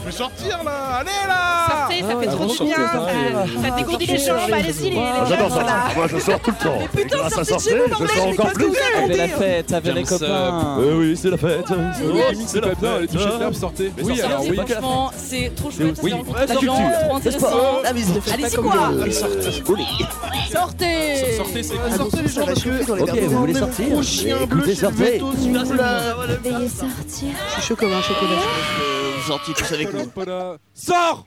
Je vais sortir là Allez là Sortez, ça fait Ah, trop du bien. sortez, Ça, ça dégourdit les jambes, allez-y les, les Ah, J'adore ça. Moi, je sors tout le temps. Mais putain, à sortez de sortir, chez vous, je sors encore plus. la fête, avec les James, copains. Oui, oui, c'est la fête. Ah, c'est la bien, les fête. t-shirts sortez. Oui, sortez, alors oui. fête. Franchement, c'est trop chouette, Oui, c'est culture. trop intéressant. Ah, Allez-y, quoi Sortez Sortez, c'est Ah, Sortez les gens ça Ok, vous voulez sortir Gros chien Écoutez, bleu chez sortez. Veuillez sortir. Je suis chaud comme un chocolat. je avec nous. Sors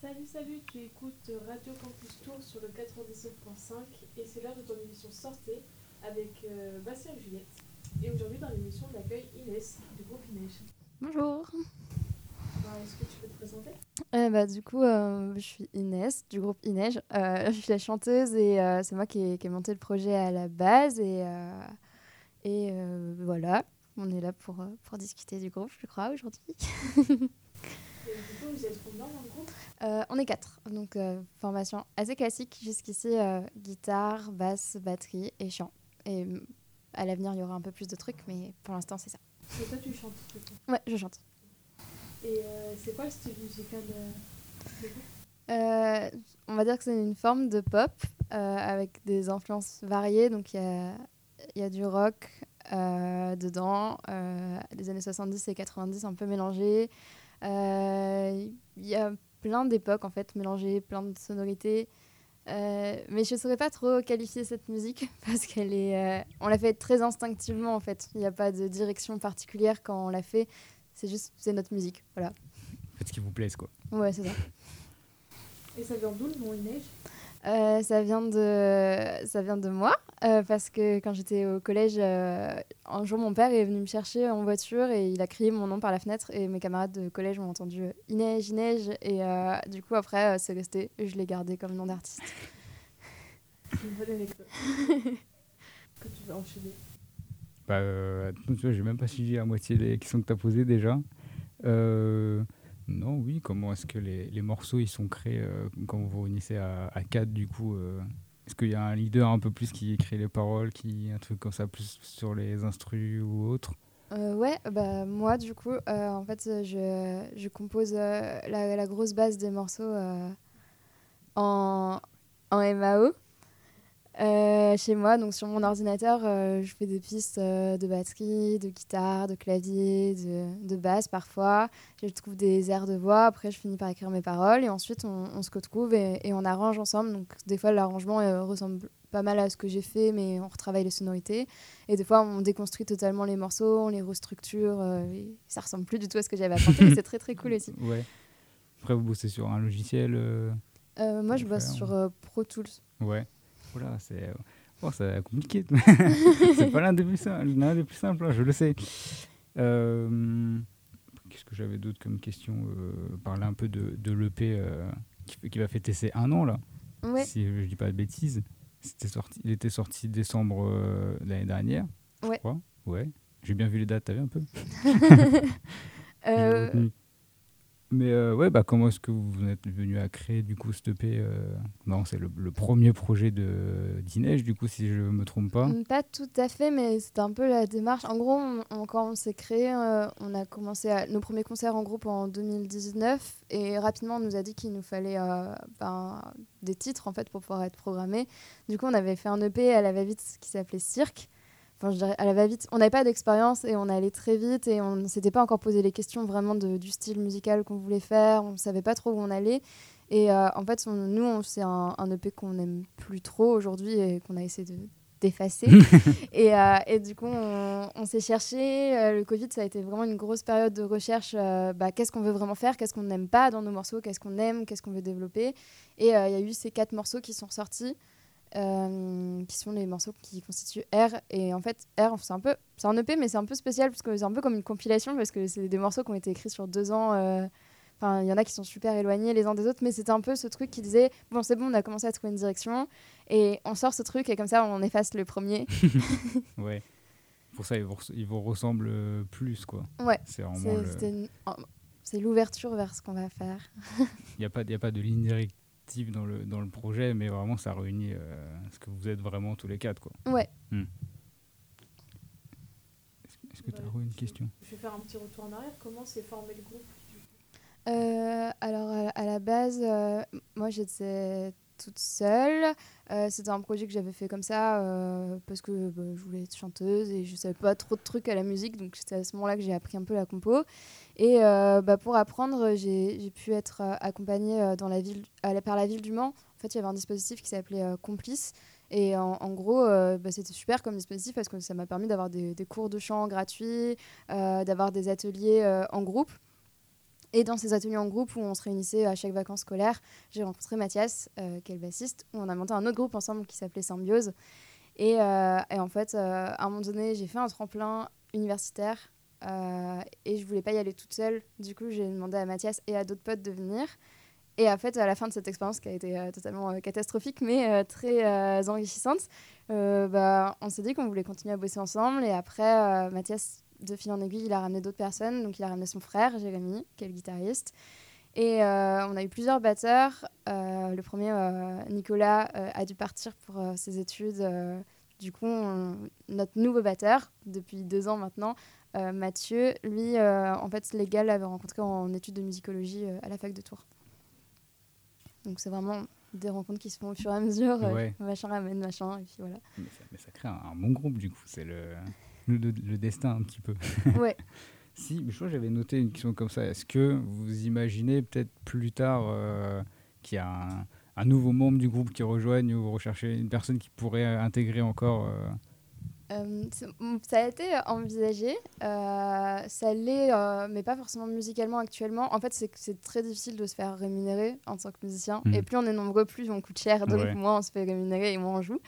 Salut, salut, tu écoutes Radio Campus Tour sur le 97.5 et c'est l'heure de ton émission Sortez avec euh, Bastien et Juliette. Et aujourd'hui dans l'émission on accueille Inès du groupe Inès. Bonjour. Alors, Est-ce que tu peux te présenter? Euh, bah, du coup, euh, je suis Inès du groupe Inej. Euh, je suis la chanteuse et euh, c'est moi qui ai, qui ai monté le projet à la base. Et, euh, et euh, voilà, on est là pour, euh, pour discuter du groupe, je crois, aujourd'hui. Et du coup vous êtes combien dans le groupe Euh, on est quatre, donc euh, formation assez classique jusqu'ici euh, guitare, basse, batterie et chant. Et mm, à l'avenir, il y aura un peu plus de trucs, mais pour l'instant, c'est ça. Et toi tu chantes du coup. Ouais, je chante. Et c'est quoi le style musical du groupe? Euh, on va dire que c'est une forme de pop avec des influences variées. Donc il y a, y a du rock dedans, euh, des années 70 et 90 un peu mélangés. Euh, Il y a plein d'époques en fait mélangées, plein de sonorités. Euh, mais je ne saurais pas trop qualifier cette musique parce qu'elle est, euh, on l'a fait très instinctivement en fait. Il n'y a pas de direction particulière quand on l'a fait. C'est juste, c'est notre musique, voilà. Faites ce qui vous plaise, quoi. Ouais, c'est ça. Et ça vient d'où le nom Inès Euh, ça vient de ça vient de moi euh, parce que quand j'étais au collège euh, un jour mon père est venu me chercher en voiture et il a crié mon nom par la fenêtre et mes camarades de collège ont entendu Inès Inès et euh, du coup après euh, c'est resté et je l'ai gardé comme nom d'artiste. C'est une bonne anecdote. que tu vas enchaîner. Bah, euh, attends, tu vois, j'ai même pas suivi à moitié les questions que tu as posées déjà. Euh, non, oui, comment est-ce que les, les morceaux ils sont créés euh, quand vous vous réunissez à, à du coup euh, Est-ce qu'il y a un leader un peu plus qui écrit les paroles, qui un truc comme ça plus sur les instrus ou autre Euh, ouais, bah moi du coup, en fait, je, je compose la, la grosse base des morceaux en, en MAO euh, chez moi. Donc sur mon ordinateur, euh, je fais des pistes euh, de batterie, de guitare, de clavier, de, de basse parfois. Je trouve des airs de voix. Après, je finis par écrire mes paroles et ensuite on, on se retrouve et, et on arrange ensemble. Donc des fois, l'arrangement ressemble pas mal à ce que j'ai fait, mais on retravaille les sonorités. Et des fois, on déconstruit totalement les morceaux, on les restructure. et ça ressemble plus du tout à ce que j'avais mais c'est très très cool aussi. Ouais. Après, vous bossez sur un logiciel moi, je bosse sur Pro Tools. Ouais. Voilà, c'est oh, compliqué. c'est pas l'un des plus simples, l'un des plus simples, hein, je le sais. Euh, Qu'est-ce que j'avais d'autre comme question? Euh, Parler un peu de, de l'EP euh, qui, va fêter ses un an là. Ouais. Si je dis pas de bêtises. C'était sorti, il était sorti décembre de l'année dernière. Je Ouais. crois. Ouais. J'ai bien vu les dates, t'as vu un peu? Mais euh, ouais, bah, comment est-ce que vous êtes venu à créer du coup ce EP euh, Non, c'est le, premier projet de d'Inej, du coup, si je me trompe pas. Mm, Pas tout à fait, mais c'était un peu la démarche. En gros, quand on s'est créé, euh, on a commencé nos premiers concerts en groupe en 2019 et rapidement on nous a dit qu'il nous fallait euh, ben, des titres en fait pour pouvoir être programmés. Du coup, on avait fait un EP à la va-vite qui s'appelait Cirque. Enfin, je dirais à la va-vite. On n'avait pas d'expérience et on allait très vite et on ne s'était pas encore posé les questions vraiment de- du style musical qu'on voulait faire. On ne savait pas trop où on allait. Et euh, en fait, on- nous, c'est un, un EP qu'on n'aime plus trop aujourd'hui et qu'on a essayé de d'effacer. et, euh, et du coup, on, on s'est cherché. Euh, le Covid, ça a été vraiment une grosse période de recherche. bah, qu'est-ce qu'on veut vraiment faire Qu'est-ce qu'on n'aime pas dans nos morceaux Qu'est-ce qu'on aime Qu'est-ce qu'on veut développer Et il y a eu ces quatre morceaux qui sont sortis. Euh, qui sont les morceaux qui constituent R et en fait R c'est un peu c'est un EP mais c'est un peu spécial parce que c'est un peu comme une compilation parce que c'est des morceaux qui ont été écrits sur deux ans euh, Enfin, il y en a qui sont super éloignés les uns des autres, mais c'était un peu ce truc qui disait bon, c'est bon, on a commencé à trouver une direction et on sort ce truc et comme ça, on efface le premier. ouais. Pour ça, ils vous, ils vous ressemblent euh, plus, quoi. Ouais. C'est vraiment C'est l'ouverture vers ce qu'on va faire. Il n'y a, pas- il y a pas de ligne dans le, dans le projet, mais vraiment, ça réunit euh, ce que vous êtes vraiment tous les quatre. Quoi. Ouais. Hmm. Est-ce que tu as bah, une question? Je vais faire un petit retour en arrière. Comment s'est formé le groupe? Euh, alors, à, la base, euh, moi, j'étais toute seule. Euh, c'était un projet que j'avais fait comme ça euh, parce que bah, je voulais être chanteuse et je savais pas trop de trucs à la musique, donc c'est à ce moment-là que j'ai appris un peu la compo. Et euh, bah, pour apprendre, j'ai pu être accompagnée dans la ville, par la ville du Mans. En fait, il y avait un dispositif qui s'appelait Complice. Et en, gros, bah, c'était super comme dispositif parce que ça m'a permis d'avoir des, cours de chant gratuits, d'avoir des ateliers en groupe. Et dans ces ateliers en groupe où on se réunissait à chaque vacances scolaires, j'ai rencontré Mathias, euh, qui est le bassiste, où on a monté un autre groupe ensemble qui s'appelait Symbiose. Et, euh, en fait, euh, à un moment donné, j'ai fait un tremplin universitaire euh, et je voulais pas y aller toute seule. Du coup, j'ai demandé à Mathias et à d'autres potes de venir. Et en fait, à la fin de cette expérience qui a été totalement catastrophique, mais très enrichissante, bah, on s'est dit qu'on voulait continuer à bosser ensemble. Et après, Mathias de fil en aiguille, il a ramené d'autres personnes. Donc, il a ramené son frère, Jérémy, qui est le guitariste. Et euh, on a eu plusieurs batteurs. Euh, le premier, euh, Nicolas, a dû partir pour ses études. du coup, notre nouveau batteur, depuis deux ans maintenant, Mathieu, lui, en fait, l'égal l'avait rencontré en études de musicologie à la fac de Tours. Donc, c'est vraiment des rencontres qui se font au fur et à mesure. Ouais. machin ramène machin, et puis voilà. Mais ça, crée un, un, bon groupe, du coup. C'est le le, destin un petit peu. Ouais. si, je crois que j'avais noté une question comme ça. Est-ce que vous imaginez peut-être plus tard euh, qu'il y a un, nouveau membre du groupe qui rejoigne ou vous recherchez une personne qui pourrait intégrer encore euh euh, ça a été envisagé, ça l'est, mais pas forcément musicalement actuellement. En fait, c'est très difficile de se faire rémunérer en tant que musicien. Mm. Et plus on est nombreux, plus on coûte cher. Donc ouais. moins on se fait rémunérer et moins on joue.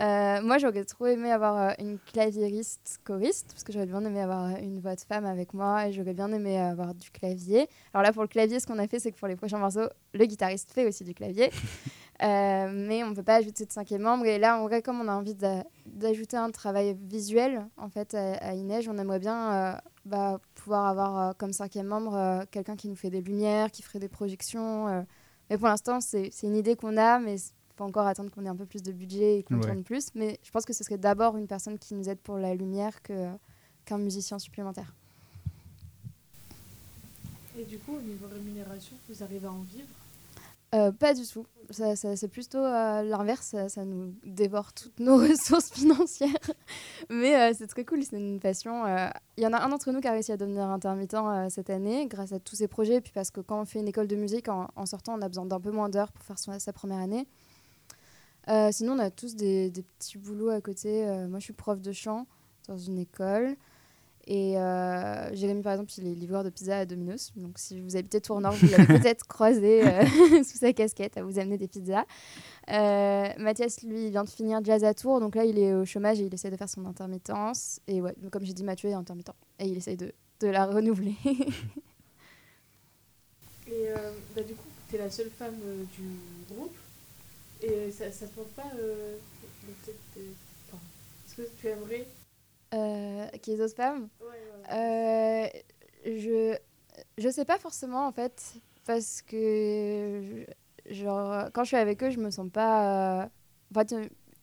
Euh, moi, j'aurais trop aimé avoir euh, une claviériste choriste, parce que j'aurais bien aimé avoir euh, une voix de femme avec moi et j'aurais bien aimé avoir du clavier. Alors là, pour le clavier, ce qu'on a fait, c'est que pour les prochains morceaux, le guitariste fait aussi du clavier. mais on ne peut pas ajouter de cinquième membre. Et là, en vrai, comme on a envie d'ajouter un travail visuel en fait, à, à Inège, on aimerait bien bah, pouvoir avoir comme cinquième membre quelqu'un qui nous fait des lumières, qui ferait des projections. mais pour l'instant, c'est une idée qu'on a, mais peut encore attendre qu'on ait un peu plus de budget et qu'on ouais. tourne plus. Mais je pense que ce serait d'abord une personne qui nous aide pour la lumière que, qu'un musicien supplémentaire. Et du coup, au niveau rémunération, vous arrivez à en vivre? Euh, pas du tout. Ça, c'est plutôt euh, l'inverse. Ça, nous dévore toutes nos ressources financières. Mais euh, c'est très cool. C'est une passion. Il y en a un d'entre nous qui a réussi à devenir intermittent cette année grâce à tous ces projets. Puis parce que quand on fait une école de musique, en, sortant, on a besoin d'un peu moins d'heures pour faire sa première année. Euh, sinon, on a tous des, petits boulots à côté. Euh, moi, je suis prof de chant dans une école. Et euh, Jérémy, par exemple, il est livreur de pizza à Domino's. Donc, si vous habitez Tournant, vous l'avez peut-être croisé euh, sous sa casquette à vous amener des pizzas. Mathias, lui, vient de finir Jazz à Tours. Donc là, il est au chômage et il essaie de faire son intermittence. Et ouais, comme j'ai dit, Mathieu est intermittent. Et il essaie de, de la renouveler. et bah, du coup, tu es la seule femme du groupe? Et ça, ça te manque pas peut-être de... Est-ce que tu aimerais euh, Qu'ils osent pas ouais, euh, Je je sais pas forcément en fait parce que genre quand je suis avec eux je me sens pas euh, en fait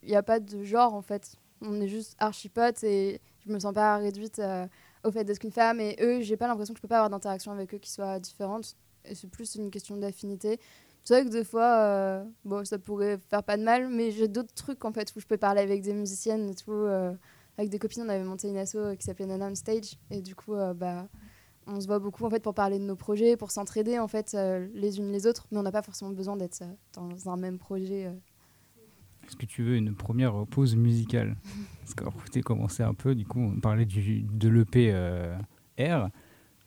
il n'y a pas de genre en fait. On est juste archi potes et je me sens pas réduite euh, au fait d'être une femme. Et eux j'ai pas l'impression que je peux pas avoir d'interaction avec eux qui soit différente c'est plus une question d'affinité. C'est vrai que des fois, euh, bon, ça pourrait faire pas de mal, mais j'ai d'autres trucs en fait où je peux parler avec des musiciennes et tout. Euh, avec des copines, on avait monté une asso euh, qui s'appelait Nana Stage, et du coup, bah, on se voit beaucoup en fait pour parler de nos projets, pour s'entraider en fait les unes les autres, mais on n'a pas forcément besoin d'être dans un même projet. Est-ce que tu veux une première pause musicale? Parce que tu commencé un peu, du coup, on parlait du, de l'EP R.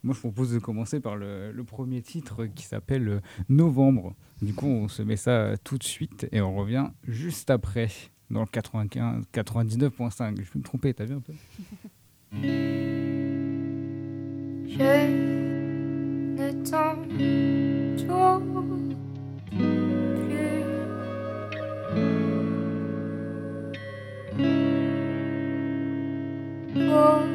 Moi, je propose de commencer par le, premier titre qui s'appelle Novembre. Du coup, on se met ça tout de suite et on revient juste après dans le 95, 99.5. Je peux me tromper, t'as vu un peu? Je ne plus.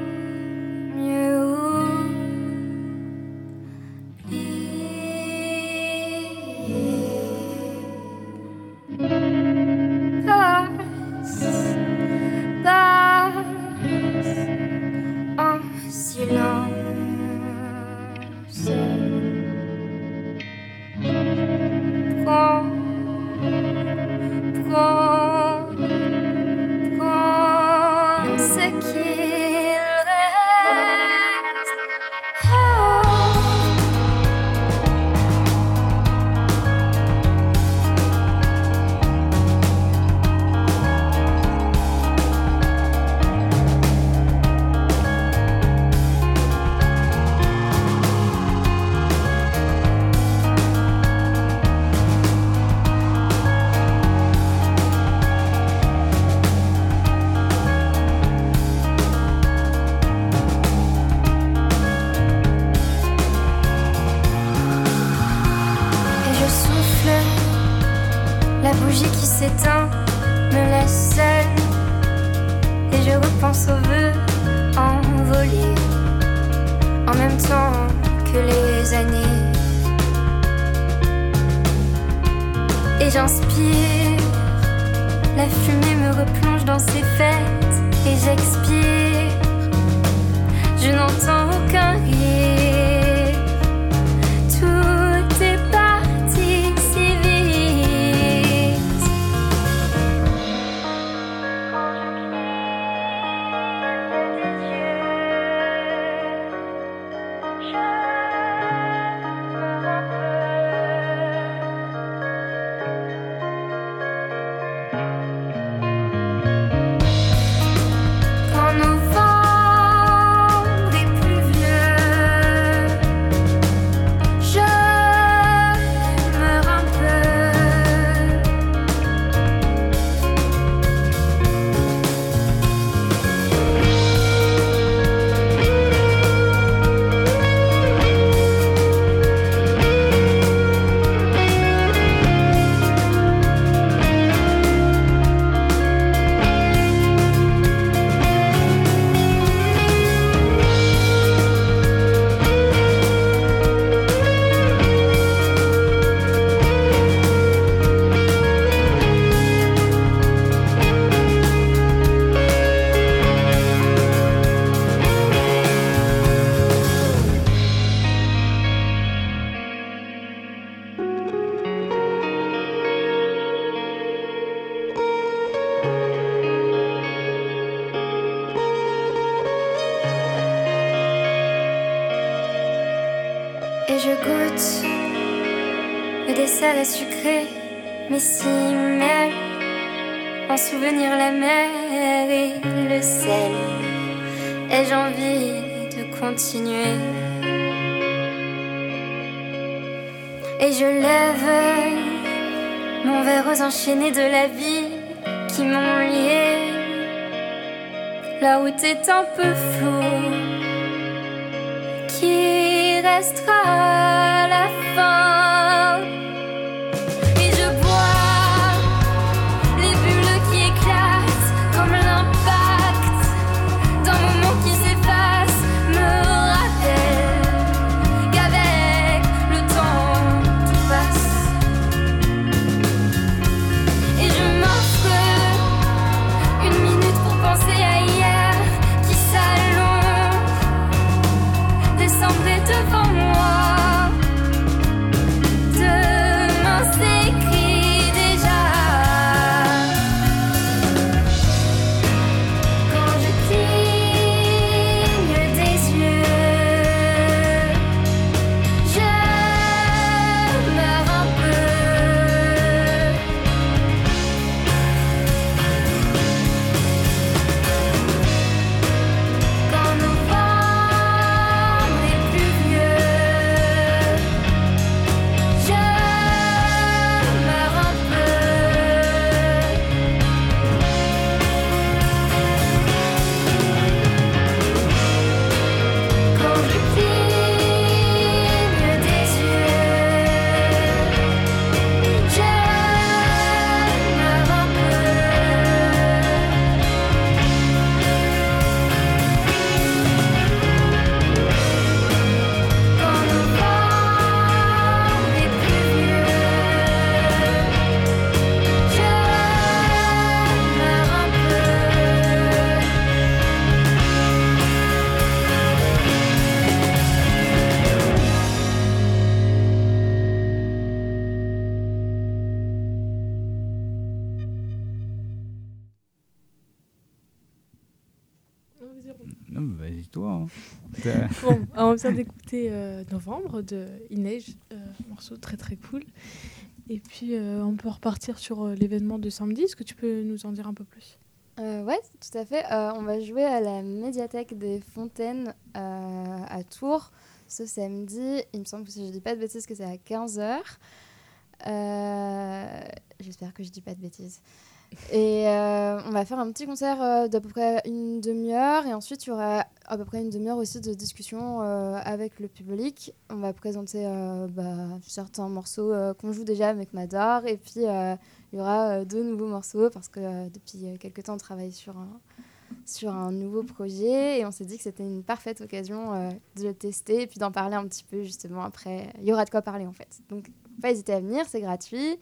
était un peu flou. vas-y toi. Hein. Bon, on vient d'écouter euh, Novembre de Inej, euh, morceau très très cool. Et puis euh, on peut repartir sur euh, l'événement de samedi. Est-ce que tu peux nous en dire un peu plus? Oui, tout à fait. on va jouer à la médiathèque des Fontaines à Tours ce samedi. Il me semble que si je ne dis pas de bêtises que c'est à 15h. J'espère que je ne dis pas de bêtises. Et euh, on va faire un petit concert euh, d'à peu près une demi-heure. Et ensuite, il y aura à peu près une demi-heure aussi de discussion euh, avec le public. On va présenter bah, certains morceaux qu'on joue déjà qu'on adore. Et puis, il y aura deux nouveaux morceaux parce que depuis quelques temps, on travaille sur un, sur un nouveau projet. Et on s'est dit que c'était une parfaite occasion de le tester et puis d'en parler un petit peu justement après. Il y aura de quoi parler en fait. Donc, pas hésiter à venir, c'est gratuit.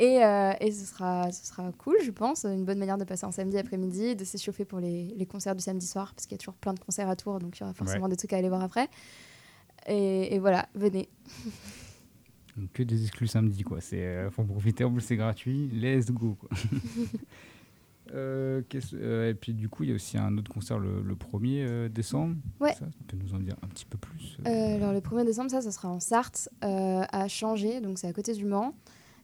Et, euh, et ce, sera, ce sera cool, je pense. Une bonne manière de passer un samedi après-midi, de s'échauffer pour les, les concerts du samedi soir, parce qu'il y a toujours plein de concerts à Tours, donc il y aura forcément des trucs à aller voir après. Et, et voilà, venez. Donc, que des exclus samedi, quoi. C'est, euh, faut en profiter, en plus c'est gratuit, let's go, quoi. Euh, euh, et puis du coup, il y a aussi un autre concert le, le 1er euh, décembre. Ouais. Ça, tu peux nous en dire un petit peu plus alors, le 1er décembre, ça, ça sera en Sarthe, à Changé, donc c'est à côté du Mans.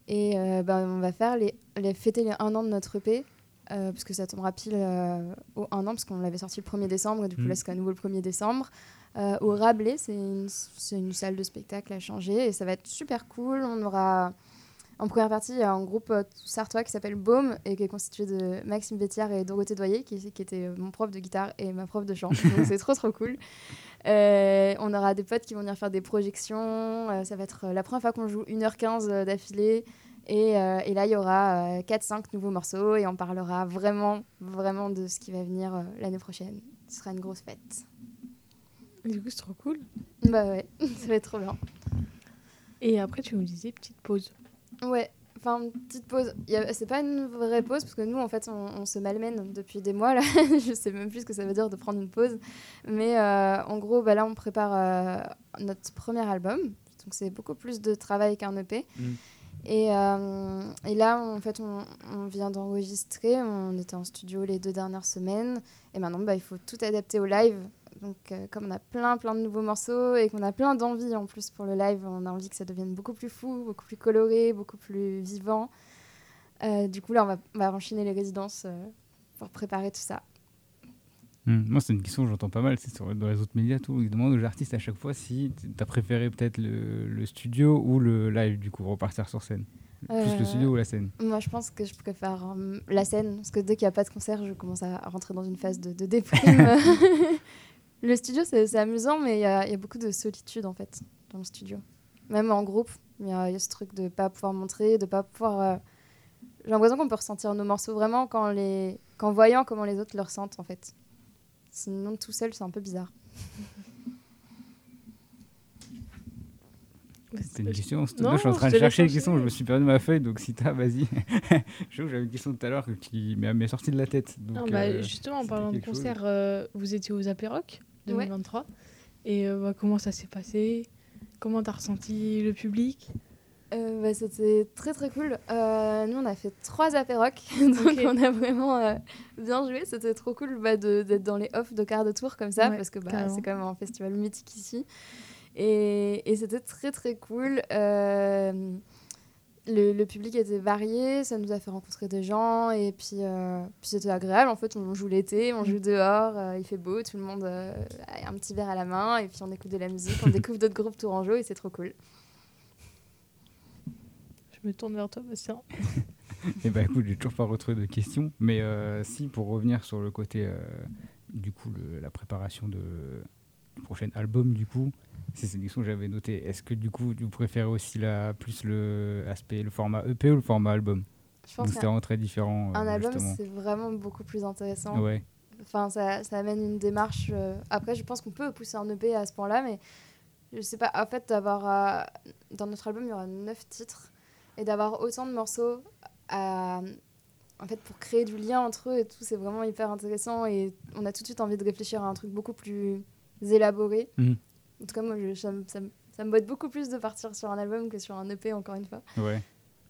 Et euh, ben, on va faire les, les, fêter les 1 an de notre EP, euh, parce que ça tombera pile euh, au 1 an, parce qu'on l'avait sorti le 1er décembre, et du coup, là, c'est à nouveau le 1er décembre. Euh, au Rabelais, c'est une, une salle de spectacle à changer, et ça va être super cool. On aura. En première partie, il y a un groupe euh, sartois qui s'appelle Baume et qui est constitué de Maxime Vétière et Dorothée Doyer, qui, qui était mon prof de guitare et ma prof de chant. Donc c'est trop trop cool. Euh, on aura des potes qui vont venir faire des projections. Euh, ça va être euh, la première fois qu'on joue 1h15 euh, d'affilée. Et, euh, et là, il y aura 4-5 nouveaux morceaux et on parlera vraiment, vraiment de ce qui va venir euh, l'année prochaine. Ce sera une grosse fête. Du coup, c'est trop cool. Bah ouais, ça va être trop bien. Et après, tu nous disais petite pause. Ouais, enfin, une petite pause. C'est pas une vraie pause parce que nous, en fait, on, on se malmène depuis des mois là. Je sais même plus ce que ça veut dire de prendre une pause. Mais euh, en gros, bah, là, on prépare euh, notre premier album. Donc, c'est beaucoup plus de travail qu'un EP. Mm. Et, euh, et là, en fait, on, on vient d'enregistrer. On était en studio les deux dernières semaines. Et maintenant, bah, il faut tout adapter au live. Donc, euh, comme on a plein, plein de nouveaux morceaux et qu'on a plein d'envie en plus pour le live, on a envie que ça devienne beaucoup plus fou, beaucoup plus coloré, beaucoup plus vivant. Euh, du coup, là, on va, on va enchaîner les résidences euh, pour préparer tout ça. Hmm. Moi, c'est une question que j'entends pas mal. C'est sur, dans les autres médias, tout. Ils demandent aux artistes à chaque fois si tu as préféré peut-être le, le studio ou le live, du coup, repartir sur scène. Plus le studio ou la scène. Moi, je pense que je préfère la scène, parce que dès qu'il n'y a pas de concert, je commence à rentrer dans une phase de, de déprime. le studio, c'est amusant, mais il y, y a beaucoup de solitude, en fait, dans le studio. Même en groupe, il y, a ce truc de pas pouvoir montrer, de pas pouvoir... euh, J'ai l'impression qu'on peut ressentir nos morceaux vraiment qu'en les... qu'en voyant comment les autres le ressentent, en fait. Sinon, tout seul, c'est un peu bizarre. C'était une question. c'était- Non, je suis en train de chercher une question. enchaîner. Je me suis perdu ma feuille, donc si t'as, vas-y. je sais que j'avais une question tout à l'heure qui m'est m'est sortie de la tête. Donc, Non, bah, euh, justement, en parlant de concert, euh, vous étiez aux Apéroc Ouais. 2023. Et euh, bah, comment ça s'est passé? Comment t'as ressenti le public? Euh, bah, C'était très très cool. Euh, nous, on a fait trois apérocs, donc on a vraiment euh, bien joué. C'était trop cool bah, de- d'être dans les off de quart de tour comme ça, Ouais, parce que bah, c'est quand même un festival mythique ici. Et, et c'était très très cool. Euh, le, le public était varié, ça nous a fait rencontrer des gens, et puis, euh, puis c'était agréable. En fait, on joue l'été, on joue dehors, euh, il fait beau, tout le monde euh, a un petit verre à la main, et puis on écoute de la musique, on découvre d'autres groupes tourangeaux, et c'est trop cool. Je me tourne vers toi, Bastien. Eh ben écoute, j'ai toujours pas retrouvé de questions, mais euh, si pour revenir sur le côté euh, du coup le- la préparation de du prochain album du coup, c'est une question que j'avais notée. Est-ce que du coup vous préférez aussi la plus le aspect le format EP ou le format album? C'est vraiment très différent. un euh, album, justement. c'est vraiment beaucoup plus intéressant. Ouais. Enfin, ça, ça amène une démarche. euh, Après, je pense qu'on peut pousser un EP à ce point-là, mais je sais pas. En fait, d'avoir. euh, Dans notre album, il y aura neuf titres. Et d'avoir autant de morceaux à- En fait, pour créer du lien entre eux et tout, c'est vraiment hyper intéressant. Et on a tout de suite envie de réfléchir à un truc beaucoup plus élaboré. Mhm. En tout cas, moi, je- ça, me- ça, me- ça me botte beaucoup plus de partir sur un album que sur un EP, encore une fois. Ouais.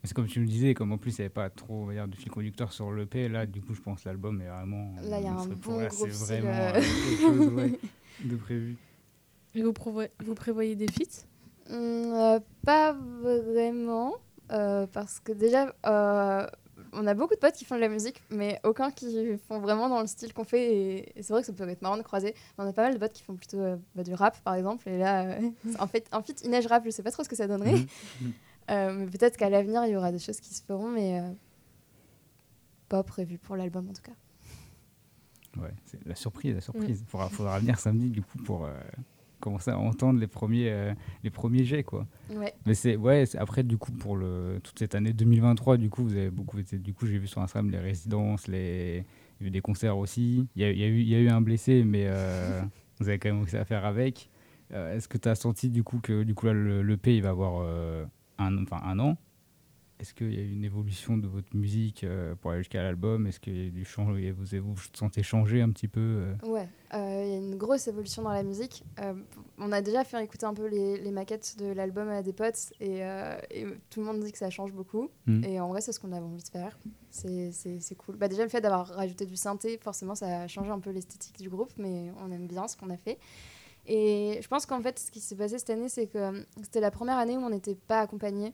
C'est comme tu me disais, comme en plus il n'y avait pas trop on va dire, de fil conducteur sur l'EP, là du coup je pense que l'album est vraiment. Là, il y a euh, un bon là, gros C'est vraiment euh. euh, quelque chose ouais, de prévu. Et vous, prévoyez, vous prévoyez des feats? Euh, pas vraiment, euh, parce que déjà, euh, on a beaucoup de potes qui font de la musique, mais aucun qui font vraiment dans le style qu'on fait. Et, et c'est vrai que ça peut être marrant de croiser. On a pas mal de potes qui font plutôt euh, bah, du rap, par exemple. Et là, euh, en fait, un feat Inej rap, je sais pas trop ce que ça donnerait. Euh, mais peut-être qu'à l'avenir, il y aura des choses qui se feront, mais, pop prévues pour l'album en tout cas. Ouais, c'est la surprise, la surprise. Il faudra, faudra venir samedi du coup pour commencer à entendre les premiers, euh, les premiers jets quoi. Ouais. Mais c'est ouais, après du coup pour le toute cette année 2023 du coup vous avez beaucoup été du coup j'ai vu sur Instagram les résidences, les il y a eu des concerts aussi. Il y a, il y a eu il y a eu un blessé mais euh, vous avez quand même réussi à faire avec. Euh, Est-ce que tu as senti du coup que du coup là le, le P il va avoir un enfin un an? Est-ce qu'il y a eu une évolution de votre musique euh, pour aller jusqu'à l'album? Est-ce changement Vous vous vous sentez changer un petit peu euh? Ouais, euh, il y a une grosse évolution dans la musique. Euh, on a déjà fait écouter un peu les, les maquettes de l'album à des potes et, et tout le monde dit que ça change beaucoup. Mhm. Et en vrai, c'est ce qu'on avait envie de faire. C'est- cool. Bah, déjà, le fait d'avoir rajouté du synthé, forcément, ça a changé un peu l'esthétique du groupe, mais on aime bien ce qu'on a fait. Et je pense qu'en fait, ce qui s'est passé cette année, c'est que c'était la première année où on n'était pas accompagné.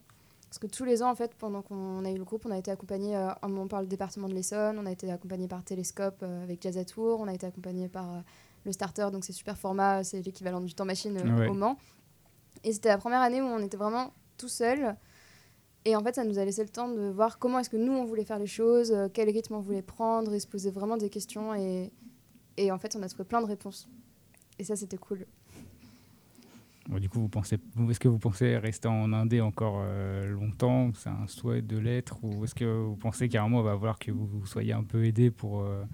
Parce que tous les ans, en fait, pendant qu'on a eu le groupe, on a été accompagné euh, un moment par le département de l'Essonne, on a été accompagné par Télescope euh, avec Jazz à Tours, on a été accompagné par euh, le Starter, donc c'est super format, c'est l'équivalent du temps machine Ouais. au Mans. Et c'était la première année où on était vraiment tout seul. Et en fait, ça nous a laissé le temps de voir comment est-ce que nous, on voulait faire les choses, quel rythme on voulait prendre, et se poser vraiment des questions. Et, et en fait, on a trouvé plein de réponses. Et ça, c'était cool. Bon, du coup, vous pensez, vous- est-ce que vous pensez rester en Indé encore euh, longtemps? C'est un souhait de l'être Ou est-ce que vous pensez un moment, il va falloir que vous, vous soyez un peu aidé pour euh,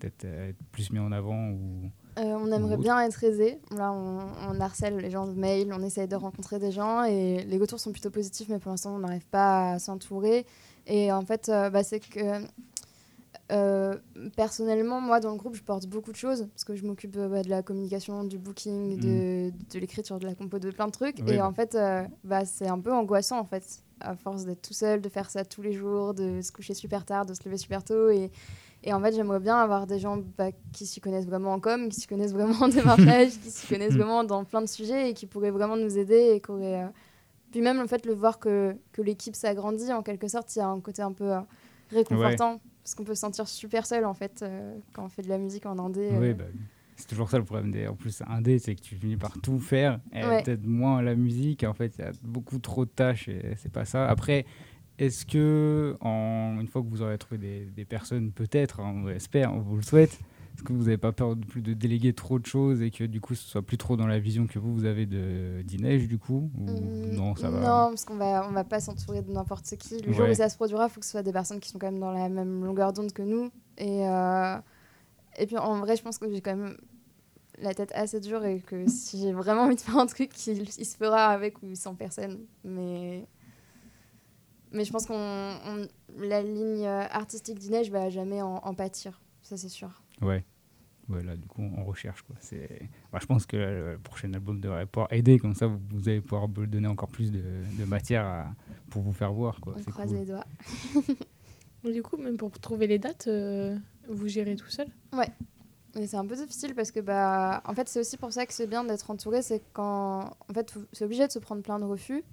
peut-être euh, être plus mis en avant ou... Euh, on aimerait bien être aisé. Là, on, on harcèle les gens de mail, on essaye de rencontrer des gens et les retours sont plutôt positifs, mais pour l'instant, on n'arrive pas à s'entourer. Et en fait, bah, c'est que euh, personnellement, moi, dans le groupe, je porte beaucoup de choses parce que je m'occupe euh, bah, de la communication, du booking, de, de l'écriture, de la compo, de plein de trucs. Et bah. en fait, euh, bah, c'est un peu angoissant en fait, à force d'être tout seul, de faire ça tous les jours, de se coucher super tard, de se lever super tôt. Et, et en fait, j'aimerais bien avoir des gens bah, qui s'y connaissent vraiment en com, qui s'y connaissent vraiment en démarchage, qui s'y connaissent vraiment dans plein de sujets et qui pourraient vraiment nous aider. Et qui auraient, Puis même le fait de le voir que, que l'équipe s'agrandit, en quelque sorte, il y a un côté un peu réconfortant. Parce qu'on peut se sentir super seul en fait euh, quand on fait de la musique en indé. euh. Oui, bah, c'est toujours ça le problème. Des... En plus, Indé, c'est que tu finis par tout faire et Ouais. peut-être moins la musique. En fait, il y a beaucoup trop de tâches et c'est pas ça. Après, est-ce que, en... une fois que vous aurez trouvé des, des personnes, peut-être, hein, on espère, on vous le souhaite, est-ce que vous n'avez pas peur de déléguer trop de choses et que du coup, ce soit plus trop dans la vision que vous, vous avez de du coup Ou Hum, non, ça va Non, parce qu'on va, on va pas s'entourer de n'importe qui. Le jour où ça se produira, il faut que ce soit des personnes qui sont quand même dans la même longueur d'onde que nous. Et, euh, et puis en vrai, je pense que j'ai quand même la tête assez dure et que si j'ai vraiment envie de faire un truc, il, il se fera avec ou sans personne. Mais, mais je pense qu'on on- la ligne artistique d'Inès va jamais en, en pâtir. Ça, c'est sûr. Ouais. Ouais, là, du coup, on recherche. Quoi. C'est... Bah, je pense que euh, le prochain album devrait pouvoir aider. Comme ça, vous, vous allez pouvoir donner encore plus de, de matière à- pour vous faire voir. Quoi. On croise cool. les doigts. Du coup, même pour trouver les dates, euh, vous gérez tout seul? Mais c'est un peu difficile parce que bah en fait c'est aussi pour ça que c'est bien d'être entouré, c'est quand en fait c'est obligé de se prendre plein de refus.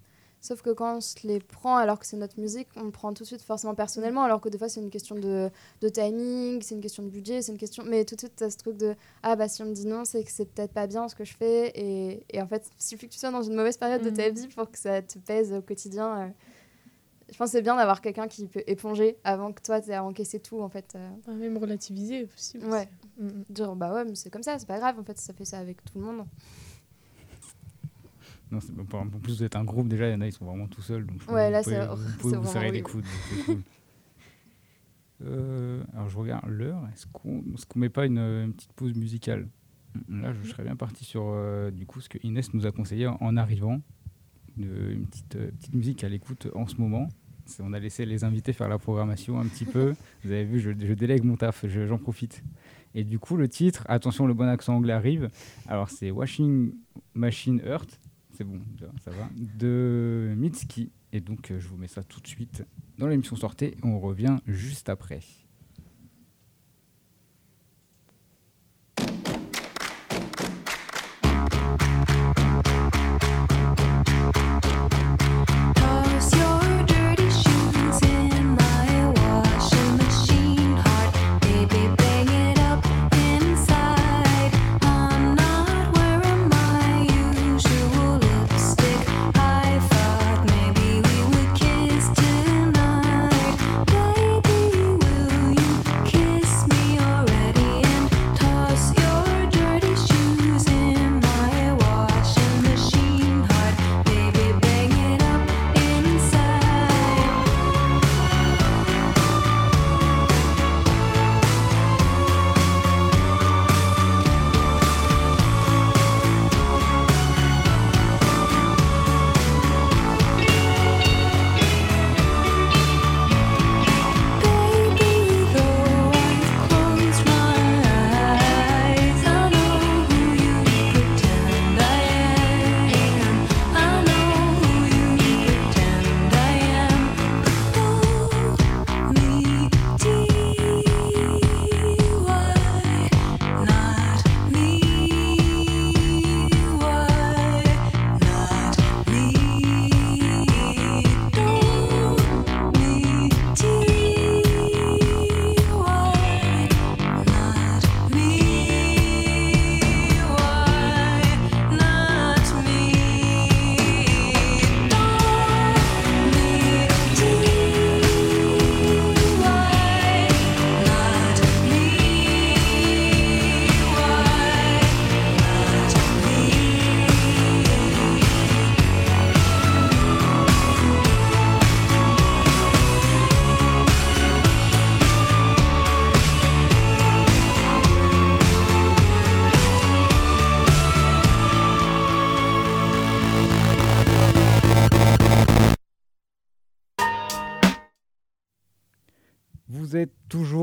Sauf que quand on se les prend alors que c'est notre musique, on le prend tout de suite forcément personnellement alors que des fois c'est une question de, de timing, c'est une question de budget, c'est une question mais tout de suite tu as ce truc de ah bah si on me dit non, c'est que c'est peut-être pas bien ce que je fais et, et en fait, il suffit que tu sois dans une mauvaise période de ta Mhm. vie pour que ça te pèse au quotidien. euh. Je pense que c'est bien d'avoir quelqu'un qui peut éponger avant que toi tu aies à encaisser tout en fait. euh. Enfin, Même relativiser, possible. Ouais. Mm, mm. Dire bah ouais, mais c'est comme ça, c'est pas grave en fait, ça fait ça avec tout le monde. Non, en plus, vous êtes un groupe déjà. Il y en a, ils sont vraiment tout seuls. Donc, Ouais, là, c'est- vous pouvez vous serrer les coudes. cool. Euh, alors, je regarde l'heure. Est-ce qu'on est qu'on met pas une, une petite pause musicale? Là, je serais bien parti sur euh, du coup ce que Inès nous a conseillé en, arrivant. Une, une petite, euh, petite musique à l'écoute en ce moment. On a laissé les invités faire la programmation un petit peu. Vous avez vu, je, je délègue mon taf, je- j'en profite. Et du coup, le titre, attention, le bon accent anglais arrive. Alors, c'est Washing Machine Earth. C'est bon, ça va. De Mitski. Et donc, euh, je vous mets ça tout de suite dans l'émission Sortez. On revient juste après.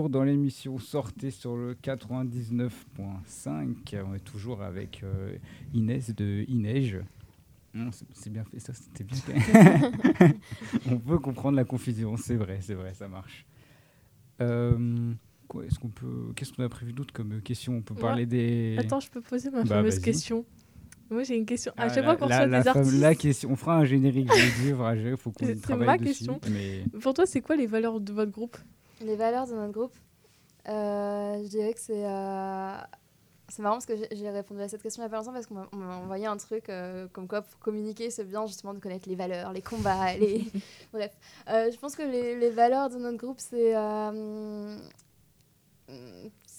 Toujours dans l'émission Sortez sur le 99.5. On est toujours avec euh, Inès de Ineige. Non, c'est- c'est bien fait, ça, c'était bien fait. on peut comprendre la confusion, c'est vrai, c'est vrai, ça marche. Euh, quoi, est-ce qu'on peut, qu'est-ce qu'on a prévu d'autre comme question? On peut parler des. Attends, je peux poser ma Bah, fameuse vas-y. question. Moi, j'ai une question. À Ah, chaque la- fois qu'on reçoit la des artistes, La question, on fera un générique, vais dire, il faut qu'on C'est- c'est travaille ma dessus, question. Mais pour toi, c'est quoi les valeurs de votre groupe? Les valeurs de notre groupe, euh, je dirais que c'est. euh, C'est marrant parce que j'ai- répondu à cette question il n'y a pas longtemps parce qu'on m'a envoyé un truc euh, comme quoi pour communiquer, c'est bien justement de connaître les valeurs, les combats, les. Bref. Je pense que les, les valeurs de notre groupe, c'est.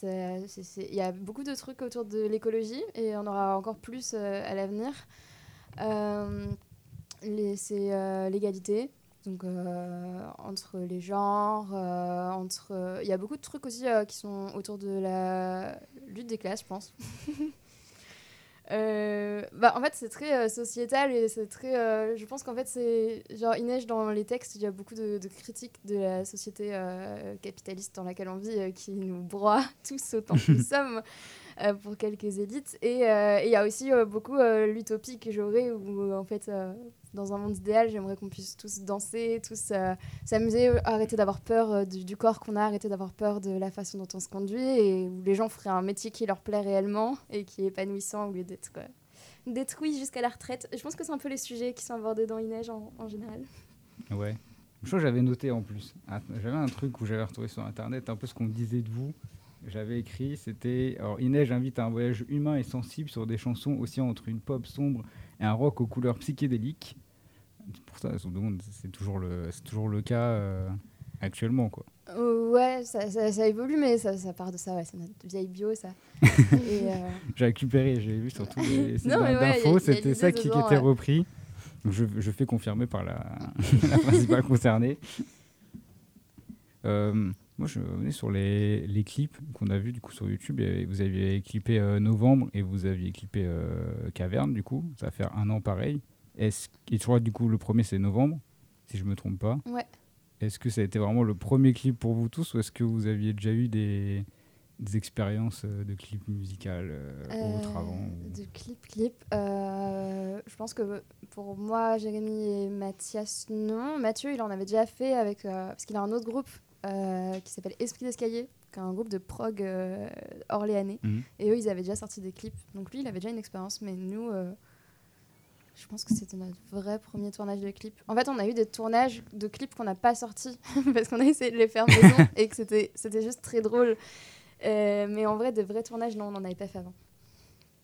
Il y a beaucoup de trucs autour de l'écologie et on aura encore plus à l'avenir. C'est l'égalité, donc euh, entre les genres, euh, entre... Il y a beaucoup de trucs aussi euh, qui sont autour de la lutte des classes, je pense. Euh, bah, en fait, c'est très euh, sociétal et c'est très. euh, je pense qu'en fait, c'est. Genre, il neige dans les textes, il y a beaucoup de, de critiques de la société capitaliste dans laquelle on vit qui nous broie tous autant que nous sommes pour quelques élites. Et il y a aussi beaucoup l'utopie que j'aurais où, en fait, dans un monde idéal, j'aimerais qu'on puisse tous danser, tous euh, s'amuser, arrêter d'avoir peur euh, du, corps qu'on a, arrêter d'avoir peur de la façon dont on se conduit et où les gens feraient un métier qui leur plaît réellement et qui est épanouissant au lieu d'être euh, détruit jusqu'à la retraite. Je pense que c'est un peu les sujets qui sont abordés dans Ineige en, en général. Ouais. Je crois que j'avais noté en plus. Ah, J'avais un truc où j'avais retrouvé sur internet un peu ce qu'on disait de vous. J'avais écrit, c'était. Alors, Inej invite à un voyage humain et sensible sur des chansons aussi entre une pop sombre et un rock aux couleurs psychédéliques. Pour ça, c'est toujours le, c'est toujours le cas euh, actuellement, quoi. Euh, ouais, ça, ça, ça évolue, mais ça, ça part de ça, ouais, c'est notre vieille bio, ça. euh, J'ai récupéré, j'ai vu sur tous les sites ouais, d'infos, c'était ça qui, qui dedans, était ouais. repris. Je, je fais confirmer par la, la principale concernée. Euh, moi, je venais sur les, les clips qu'on a vus du coup sur YouTube. Et vous aviez clippé euh, Novembre et vous aviez clippé euh, Caverne, du coup. Ça va faire un an pareil. Est-ce, et je crois du coup le premier c'est Novembre, si je me trompe pas. Ouais. Est-ce que ça a été vraiment le premier clip pour vous tous ou est-ce que vous aviez déjà eu des, des expériences euh, de clips musicales euh, autres avant ou- De clip, clip. euh, je pense que pour moi, Jérémy et Mathias, non. Mathieu, il en avait déjà fait avec. euh, parce qu'il a un autre groupe euh, qui s'appelle Esprit d'Escalier, qui est un groupe de prog euh, orléanais. Mhm. Et eux, ils avaient déjà sorti des clips. Donc lui, il avait déjà une expérience, mais nous. euh, je pense que c'était notre vrai premier tournage de clip. En fait, on a eu des tournages de clips qu'on n'a pas sortis parce qu'on a essayé de les faire maison et que c'était juste très drôle. Euh, mais en vrai, de vrais tournages, non, on n'en avait pas fait avant.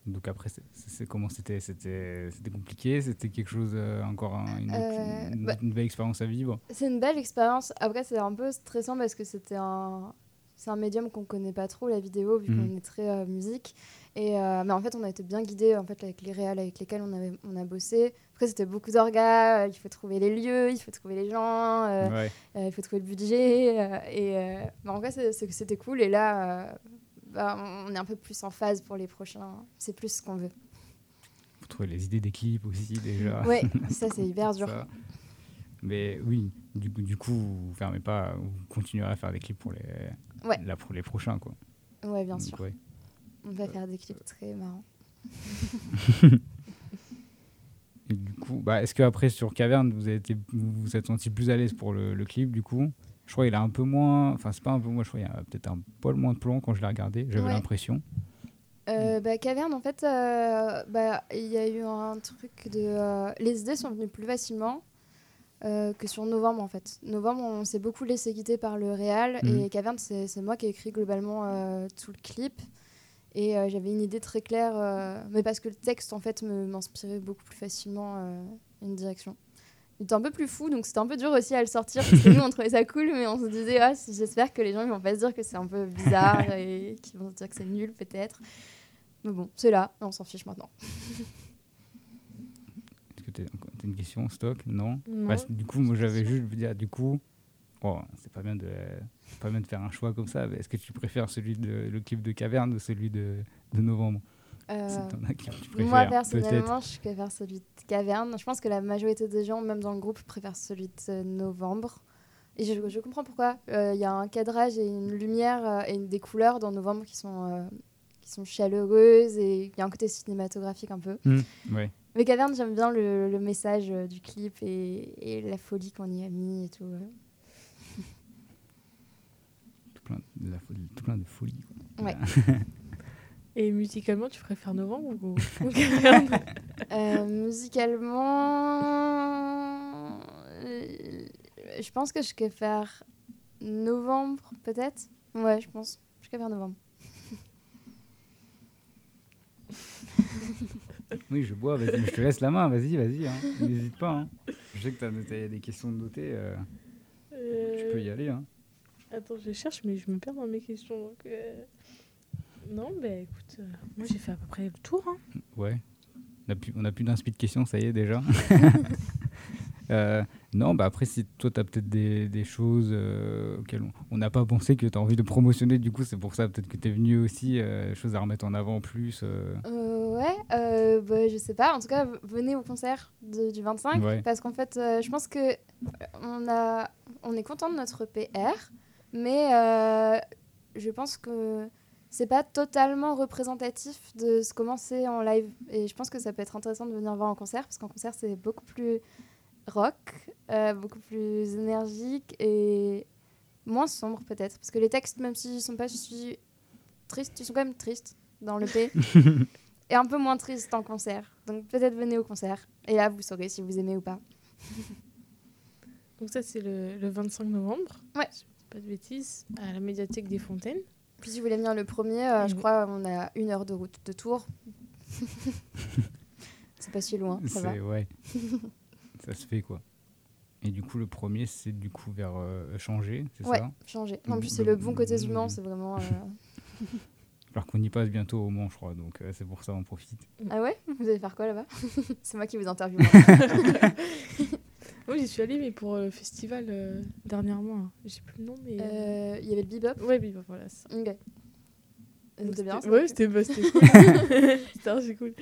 Donc après, c'est, comment c'était, c'était, c'était compliqué C'était quelque chose, euh, encore un- une, Euh, une- bah- une belle expérience à vivre? C'est une belle expérience. Après, c'est un peu stressant parce que c'était un, c'est un médium qu'on connaît pas trop, la vidéo, vu Mhm. qu'on est très euh, musique. Et, euh, mais en fait, on a été bien guidés en fait, avec les réals avec lesquels on, avait, on a bossé. Après, c'était beaucoup d'orgas. euh, il faut trouver les lieux, il faut trouver les gens, euh, Ouais. il faut trouver le budget. et mais en c'est- c'était cool. Et là, bah, on est un peu plus en phase pour les prochains. C'est plus ce qu'on veut. Faut trouver les idées clips aussi déjà. Ouais, ça, c'est hyper dur. Ça. Mais oui, du, coup- du coup, vous fermez pas, vous continuerez à faire des clips pour les, Ouais. là, pour les prochains, quoi. Ouais, bien Donc, sûr. ouais. On va faire des clips très marrants. Et du coup, bah, est-ce qu'après sur Caverne, vous avez été, vous vous êtes senti plus à l'aise pour le, le clip, du coup? Je crois qu'il a un peu moins, enfin c'est pas un peu moins, je crois qu'il y a peut-être un poil moins de plans quand je l'ai regardé, j'avais Ouais. l'impression. Euh, bah, Caverne, en fait, euh, bah, il y a eu un truc de. euh, les idées sont venues plus facilement euh, que sur Novembre, en fait. Novembre, on s'est beaucoup laissé guider par le réal. Mhm. Et Caverne, c'est moi qui ai écrit globalement euh, tout le clip. Et euh, j'avais une idée très claire, mais parce que le texte, en fait, m'inspirait beaucoup plus facilement une direction. Il était un peu plus fou, donc c'était un peu dur aussi à le sortir, parce que nous, on trouvait ça cool, mais on se disait, ah, j'espère que les gens ils vont pas se dire que c'est un peu bizarre et qu'ils vont se dire que c'est nul, peut-être. Mais bon, c'est là, on s'en fiche maintenant. Est-ce que tu as une question, stock Non, du coup, moi j'avais juste vous dire, du coup, bon, c'est pas bien de pas bien de faire un choix comme ça, est-ce que tu préfères celui de le clip de Caverne ou celui de, de Novembre? Euh, préfères, moi, personnellement, je préfère celui de Caverne. Je pense que la majorité des gens, même dans le groupe, préfèrent celui de Novembre. Et je, je comprends pourquoi. Euh, Il y a un cadrage et une lumière euh, et des couleurs dans novembre qui sont, euh, qui sont chaleureuses et il y a un côté cinématographique un peu. Hmm, ouais. Mais Caverne, j'aime bien le, le message euh, du clip et, et la folie qu'on y a mis et tout. ouais. Tout plein de, la folie- tout plein de folie. quoi. Ouais. Et musicalement, tu préfères novembre ou, ou Caverne? Euh, musicalement, euh, je pense que je préfère novembre, peut-être? Ouais, je pense. Je préfère novembre. Oui, je bois, vas-y, je te laisse la main, vas-y, vas-y. hein. N'hésite pas. hein. Je sais que tu as, des questions de noter, euh, tu peux y aller. Hein. Attends, je cherche, mais je me perds dans mes questions. donc, euh, Non, bah écoute, euh, moi j'ai fait à peu près le tour. hein. Ouais. On a plus, plus d'inspi de questions, ça y est déjà. Euh, non, bah après, si toi, tu as peut-être des, des choses euh, auxquelles on- n'a pas pensé que tu as envie de promotionner, du coup, c'est pour ça peut-être que tu es venu aussi, euh, choses à remettre en avant en plus. euh. Ouais, bah, je sais pas. En tout cas, venez au concert de- du 25 Ouais. parce qu'en fait, je pense que on a, on est content de notre PR, mais je pense que c'est pas totalement représentatif de ce comment c'est en live. Et je pense que ça peut être intéressant de venir voir en concert parce qu'en concert c'est beaucoup plus rock, euh, beaucoup plus énergique et moins sombre peut-être. Parce que les textes, même s'ils sont pas si tristes, ils sont quand même tristes dans le P. et un peu moins tristes en concert. Donc peut-être venez au concert. Et là, vous saurez si vous aimez ou pas. Donc ça, c'est le, le 25 novembre. Ouais. Si je dis pas de bêtises, à la médiathèque des Fontaines. Puis si vous voulez venir le premier, euh, je crois on a une heure de route de tour. c'est pas si loin, ça va. C'est- ouais. Ça se fait, quoi. Et du coup, le premier, c'est du coup vers euh, changer, c'est Ouais, ça changer. En plus, c'est le- le bon côté humain, mm. c'est vraiment. euh, Alors qu'on y passe bientôt au Mans, je crois, donc euh, c'est pour ça on profite. Ah ouais? Vous allez faire quoi là-bas? C'est moi qui vous interviewe. Oui, j'y suis allée, mais pour le festival euh, dernièrement. hein. J'ai plus le nom, mais. Euh, Il y avait le bebop? Ouais, mais bah, voilà. ça. Ok. C'était bien. ça Ouais, c'était bah, c'était cool. c'était cool.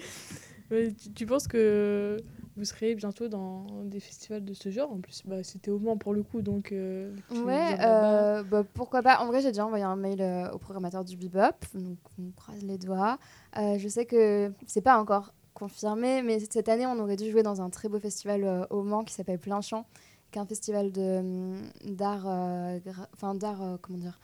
Ouais, tu, tu penses que vous serez bientôt dans des festivals de ce genre En plus, bah, c'était au Mans pour le coup, donc. euh, Ouais, euh, bah, pourquoi pas. En vrai, j'ai déjà envoyé un mail euh, au programmateur du Bebop, donc on croise les doigts. Je sais que c'est pas encore confirmé, mais cette année, on aurait dû jouer dans un très beau festival au Mans qui s'appelle Plein Champ, qui est un festival de, hum, d'art, enfin d'art, comment dire,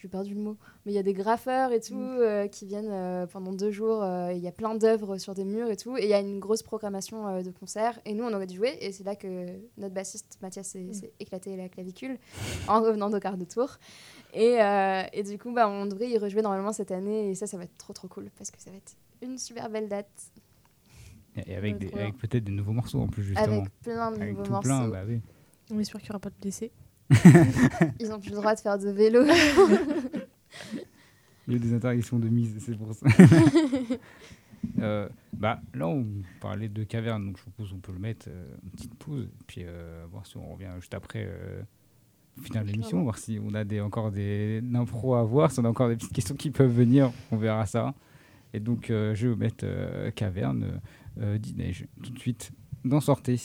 j'ai perdu le mot, mais il y a des graffeurs et tout euh, qui viennent euh, pendant deux jours. euh, Il y a plein d'œuvres sur des murs et tout, et il y a une grosse programmation euh, de concerts. Et nous, on aurait dû jouer, et c'est là que notre bassiste Mathias s'est s'est éclaté la clavicule en revenant de quart de tour. Et, euh, et du coup, bah, on devrait y rejouer normalement cette année, et ça, ça va être trop trop cool parce que ça va être une super belle date Et, avec, des- peut-être des nouveaux morceaux en plus, justement. avec plein de Avec nouveaux morceaux. plein, bah oui. On espère qu'il n'y aura pas de blessés. Ils ont plus le droit de faire de vélo. Il y a des interdictions de mise, c'est pour ça. Euh, bah, là, on parlait de caverne, donc je propose qu'on peut le mettre euh, une petite pause, puis euh, voir si on revient juste après euh, finir l'émission, Clairement. voir si on a des, encore des impros à voir, si on a encore des petites questions qui peuvent venir, on verra ça. Et donc, je vais vous mettre caverne, Dineige, tout de suite, dans Sortez.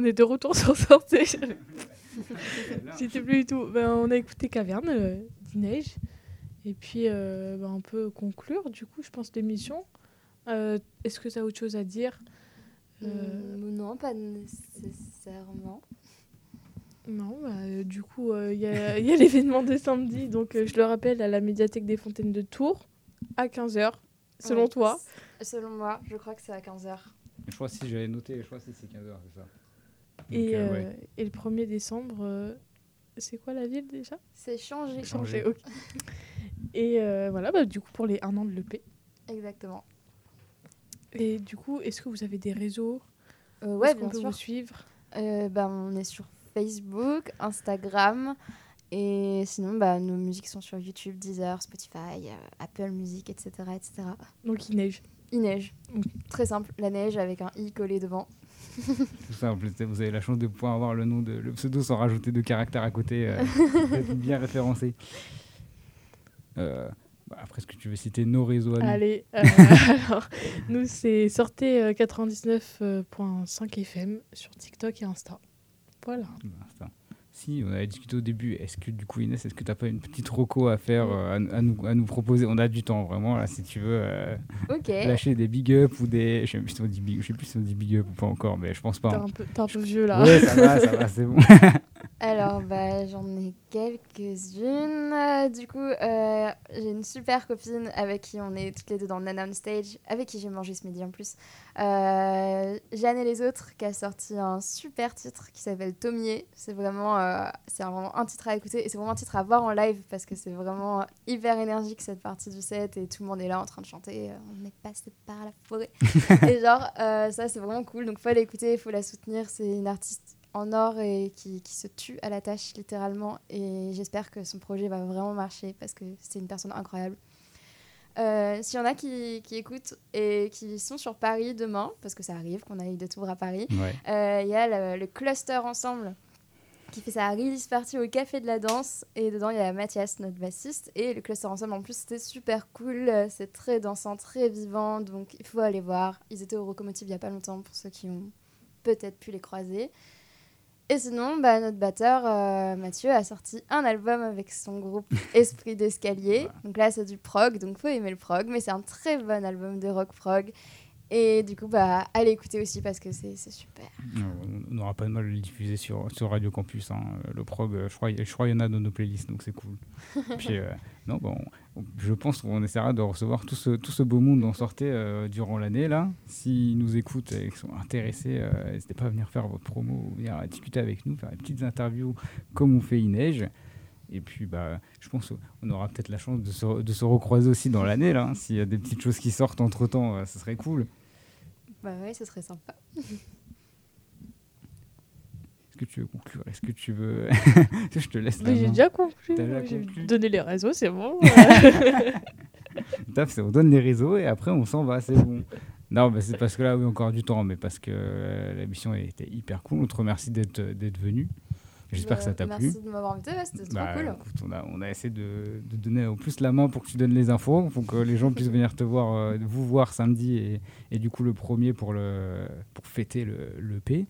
On est de retour sur sortie. J'étais plus du tout. Ben, on a écouté Caverne euh, d'Ineige. Et puis, euh, ben, on peut conclure, du coup, je pense, l'émission. Euh, Est-ce que tu as autre chose à dire? Euh, Mm, non, pas nécessairement. Non, bah, du coup, euh, il y a, il y a l'événement de samedi. Donc, euh, je le rappelle, à la médiathèque des Fontaines de Tours, à 15h, selon Ouais. toi? Selon moi, je crois que c'est à 15h. Je crois si j'avais noté, je crois que c'est 15h, c'est ça. Et, euh, euh, ouais. et le 1er décembre, euh, c'est quoi la ville déjà? C'est changé. Changé. ok. Et euh, voilà, bah, du coup, pour les 1 an de l'EP. Exactement. Et du coup, est-ce que vous avez des réseaux? Euh, Où ouais, bien peut sûr. vous suivre? Euh, bah, on est sur Facebook, Instagram. Et sinon, bah, nos musiques sont sur YouTube, Deezer, Spotify, euh, Apple Music, etc., etc. Donc, il neige. Il neige. Très simple, la neige avec un i collé devant. Tout simple, vous avez la chance de pouvoir avoir le nom de le pseudo sans rajouter de caractères à côté, euh, bien référencé. Euh, bah, après, est-ce que tu veux citer nos réseaux Allez, euh, alors, nous, c'est sortez euh, 99.5 FM sur TikTok et Insta. Voilà. Si, on avait discuté au début. Est-ce que du coup, Inès, est-ce que tu n'as pas une petite roco à faire, euh, à, à nous, à nous proposer? On a du temps, vraiment, là, si tu veux euh, lâcher des big up ou des. Je sais plus si on dit big, je sais plus si on dit big up ou pas encore, mais je pense pas. T'es hein. un, peu- un peu vieux là. Ouais, ça va, ça va, c'est bon. Alors, bah, j'en ai quelques-unes. Du coup, euh, j'ai une super copine avec qui on est toutes les deux dans Nana on Stage, avec qui j'ai mangé ce midi en plus. Euh, Jeanne et les autres, qui a sorti un super titre qui s'appelle Tomier. C'est vraiment, euh, c'est vraiment un titre à écouter et c'est vraiment un titre à voir en live parce que c'est vraiment hyper énergique cette partie du set et tout le monde est là en train de chanter. On est passé par la forêt. et genre, ça, c'est vraiment cool. Donc, faut l'écouter, il faut la soutenir. C'est une artiste en or et qui, qui se tue à la tâche littéralement. Et j'espère que son projet va vraiment marcher parce que c'est une personne incroyable. Euh, S'il y en a qui, qui écoutent et qui sont sur Paris demain, parce que ça arrive qu'on aille de Tours à Paris, Ouais. euh, il y a le, le Cluster Ensemble qui fait sa release party au Café de la Danse. Et dedans, il y a Mathias, notre bassiste. Et le Cluster Ensemble, en plus, c'était super cool. C'est très dansant, très vivant. Donc, il faut aller voir. Ils étaient au Rocomotive il n'y a pas longtemps pour ceux qui ont peut-être pu les croiser. Et sinon, bah, notre batteur euh, Mathieu a sorti un album avec son groupe Esprit d'escalier. Donc là, c'est du prog, donc faut aimer le prog, mais c'est un très bon album de rock prog. Et du coup, bah, allez écouter aussi parce que c'est super. On n'aura pas de mal à le diffuser sur, sur Radio Campus. hein. Le prog, euh, je crois qu'il y en a dans nos playlists, donc c'est cool. Puis, euh, non, bon, on- je pense qu'on essaiera de recevoir tout ce, tout ce beau monde en sortait euh, durant l'année. là. S'ils nous écoutent et qu'ils sont intéressés, euh, n'hésitez pas à venir faire votre promo, venir discuter avec nous, faire des petites interviews comme on fait Ineige. Et puis, bah, je pense qu'on aura peut-être la chance de se, de se recroiser aussi dans l'année. là. S'il y a des petites choses qui sortent entre-temps, ce serait cool. Bah ouais, ce serait sympa. Est-ce que tu veux conclure? Est-ce que tu veux... je te laisse la Mais j'ai déjà conclu. J'ai donné les réseaux, c'est bon. Taf, c'est on donne les réseaux et après on s'en va, c'est bon. Non, bah, c'est parce que là, oui, encore du temps, mais parce que euh, la mission était hyper cool. On te remercie d'être d'être venu. J'espère que ça t'a plu. Merci de m'avoir invité, ouais, c'était trop Bah, cool. écoute, on, a, on a essayé de, de donner au plus la main pour que tu donnes les infos, pour que les gens puissent venir te voir, euh, vous voir samedi et, et du coup le premier pour, le, pour fêter le, le P.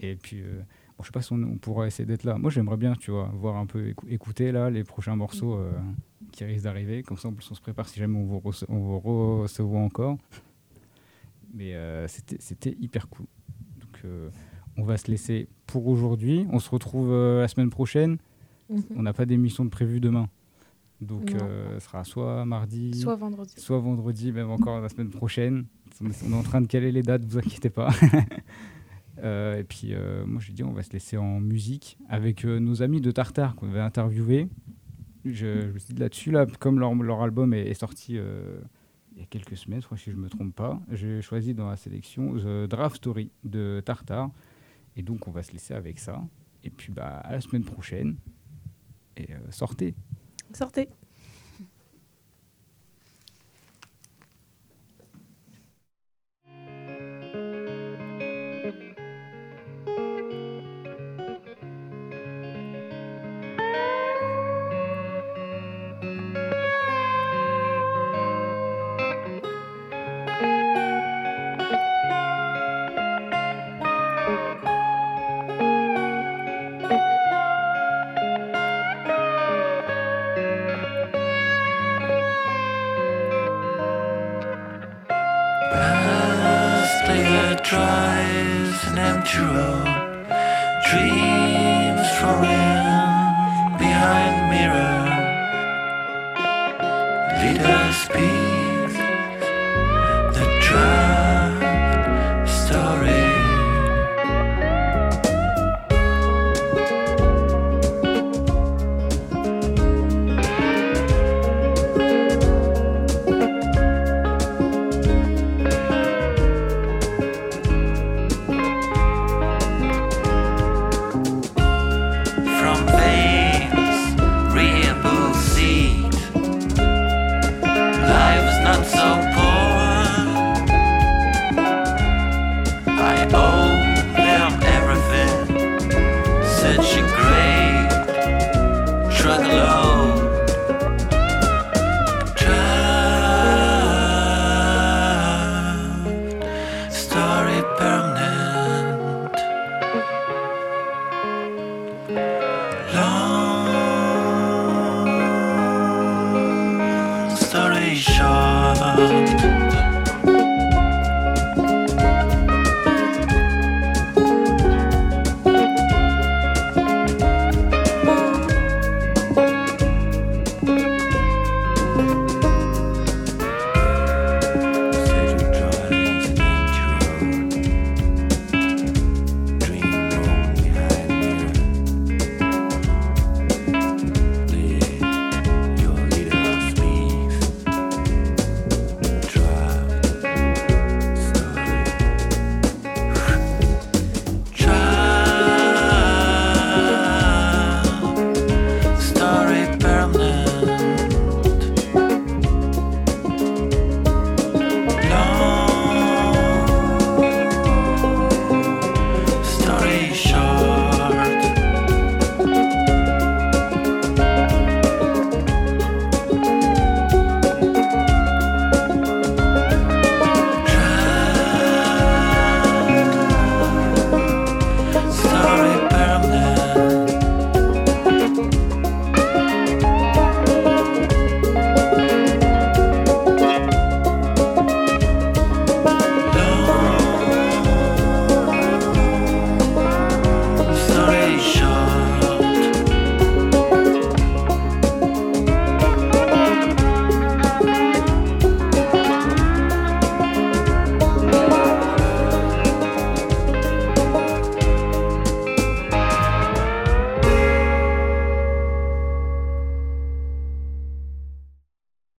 Et puis, euh, bon, je sais pas si on, on pourra essayer d'être là. Moi j'aimerais bien, tu vois, voir un peu, écou- écouter là les prochains morceaux euh, qui risquent d'arriver. Comme ça en plus on se prépare si jamais on vous, rece- on vous recevoir encore. Mais euh, c'était c'était hyper cool. Donc on va se laisser pour aujourd'hui. On se retrouve euh, la semaine prochaine. Mhm. On n'a pas d'émission de prévue demain. Donc, euh, ce sera soit mardi, Soit vendredi. soit vendredi, même encore la semaine prochaine. On est, en train de caler les dates, vous inquiétez pas. Euh, et puis, euh, moi, je dis, on va se laisser en musique avec euh, nos amis de Tartare qu'on avait interviewés. Je, je me suis dit là-dessus, là, comme leur, leur album est, est sorti il y a quelques semaines, je crois, si je ne me trompe pas, j'ai choisi dans la sélection The Draft Story de Tartare. Et donc, on va se laisser avec ça. Et puis, bah, à la semaine prochaine. Et euh, sortez. Sortez. Drives an empty road. Dreams falling behind mirror.